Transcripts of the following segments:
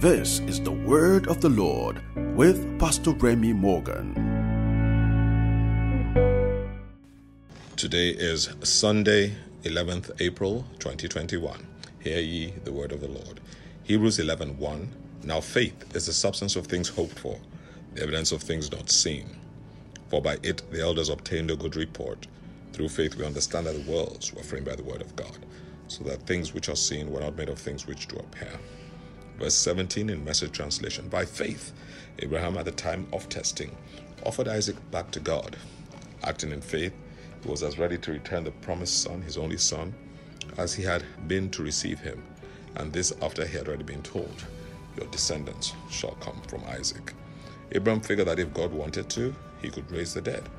This is the word of the Lord with Pastor Remy Morgan. Today is Sunday, 11th April 2021. Hear ye the word of the Lord. Hebrews 11:1 Now faith is the substance of things hoped for, the evidence of things not seen. For by it the elders obtained a good report. Through faith we understand that the worlds were framed by the word of God, so that things which are seen were not made of things which do appear. Verse 17 in message translation By faith, Abraham at the time of testing offered Isaac back to God. Acting in faith, he was as ready to return the promised son, his only son, as he had been to receive him. And this after he had already been told, Your descendants shall come from Isaac. Abraham figured that if God wanted to, he could raise the dead.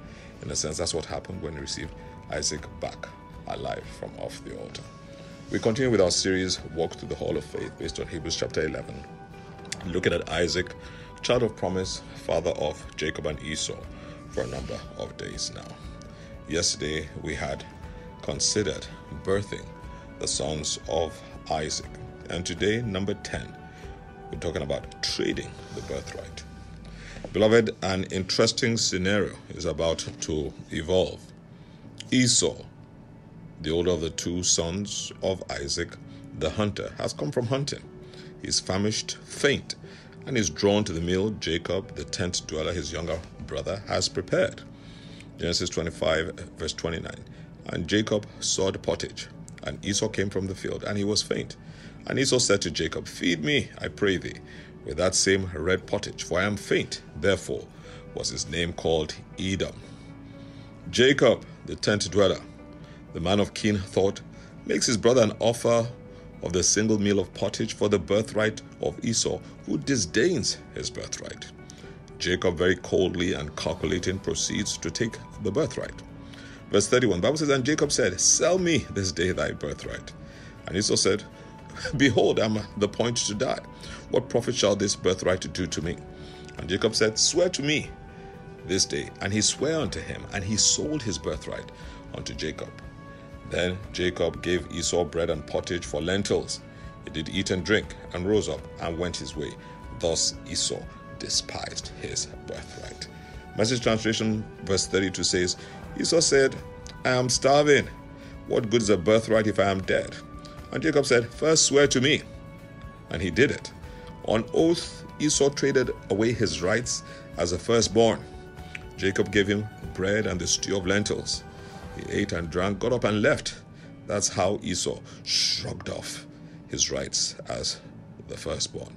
In a sense, that's what happened when he received Isaac back alive from off the altar. We continue with our series, Walk Through the Hall of Faith, based on Hebrews chapter 11. Looking at Isaac, child of promise, father of Jacob and Esau, for a number of days now. Yesterday, we had considered birthing the sons of Isaac. And today, number 10, we're talking about trading the birthright. Beloved, an interesting scenario is about to evolve. Esau, the older of the two sons of Isaac, the hunter, has come from hunting. He is famished, faint, and is drawn to the meal Jacob, the tent dweller, his younger brother, has prepared. Genesis 25, verse 29. And Jacob saw the pottage, and Esau came from the field, and he was faint. And Esau said to Jacob, Feed me, I pray thee, with that same red pottage, for I am faint. Therefore was his name called Edom. Jacob, the tent dweller, the man of keen thought, makes his brother an offer of the single meal of pottage for the birthright of Esau, who disdains his birthright. Jacob, very coldly and calculating, proceeds to take the birthright. Verse 31, Bible says, And Jacob said, Sell me this day thy birthright. And Esau said, Behold, I am the point to die. What profit shall this birthright do to me? And Jacob said, Swear to me this day. And he sware unto him, and he sold his birthright unto Jacob. Then Jacob gave Esau bread and pottage for lentils. He did eat and drink, and rose up and went his way. Thus Esau despised his birthright. Message translation, verse 32 says, Esau said, I am starving. What good is a birthright if I am dead? And Jacob said, First swear to me. And he did it. On oath, Esau traded away his rights as a firstborn. Jacob gave him bread and the stew of lentils. He ate and drank, got up and left. That's how Esau shrugged off his rights as the firstborn.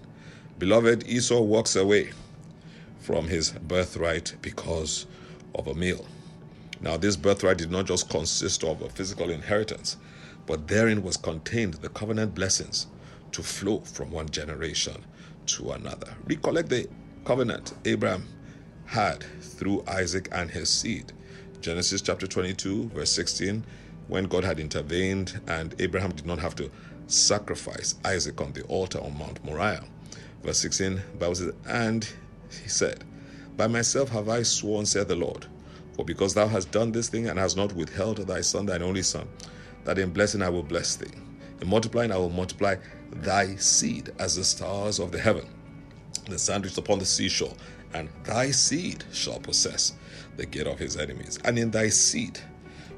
Beloved, Esau walks away from his birthright because of a meal. Now, this birthright did not just consist of a physical inheritance, but therein was contained the covenant blessings to flow from one generation to another. Recollect the covenant Abraham had through Isaac and his seed. Genesis chapter 22, verse 16, when God had intervened and Abraham did not have to sacrifice Isaac on the altar on Mount Moriah. Verse 16, Bible says, And he said, By myself have I sworn, said the Lord, for because thou hast done this thing and hast not withheld thy son, thine only son, that in blessing I will bless thee. In multiplying I will multiply thy seed as the stars of the heaven, the sand which upon the seashore, and thy seed shall possess the gate of his enemies. And in thy seed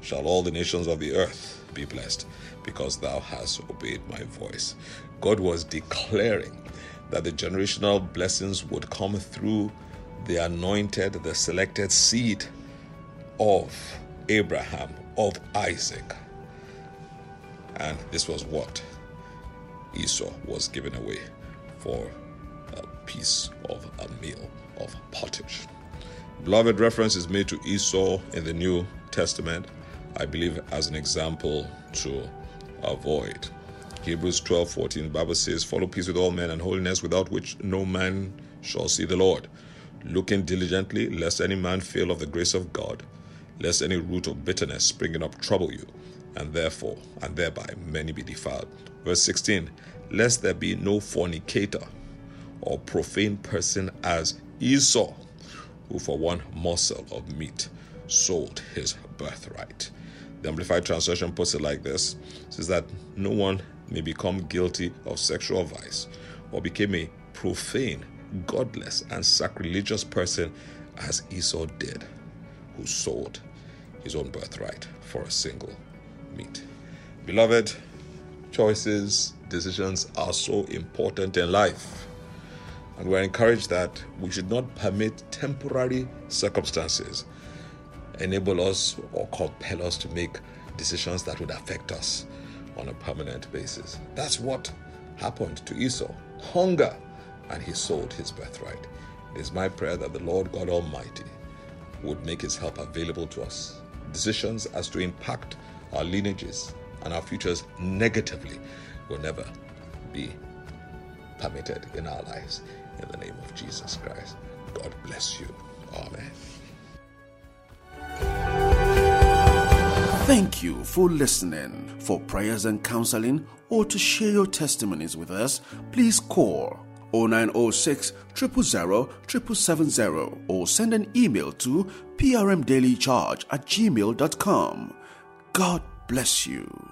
shall all the nations of the earth be blessed, because thou hast obeyed my voice. God was declaring that the generational blessings would come through the anointed, the selected seed of Abraham, of Isaac. And this was what Esau was given away for a piece of a meal. Beloved, reference is made to Esau in the New Testament, I believe, as an example to avoid. Hebrews 12 14, Bible says, Follow peace with all men and holiness, without which no man shall see the Lord. Looking diligently, lest any man fail of the grace of God, lest any root of bitterness springing up trouble you, and therefore, and thereby many be defiled. Verse 16, Lest there be no fornicator or profane person as Esau, who for one morsel of meat sold his birthright. The Amplified Translation puts it like this says that no one may become guilty of sexual vice or become a profane, godless, and sacrilegious person as Esau did, who sold his own birthright for a single meat. Beloved, choices, decisions are so important in life. And we're encouraged that we should not permit temporary circumstances enable us or compel us to make decisions that would affect us on a permanent basis. That's what happened to Esau hunger, and he sold his birthright. It is my prayer that the Lord God Almighty would make his help available to us. Decisions as to impact our lineages and our futures negatively will never be permitted in our lives. In the name of Jesus Christ. God bless you. Amen. Thank you for listening. For prayers and counseling or to share your testimonies with us, please call 0906 000 770 or send an email to prmdailycharge at gmail.com. God bless you.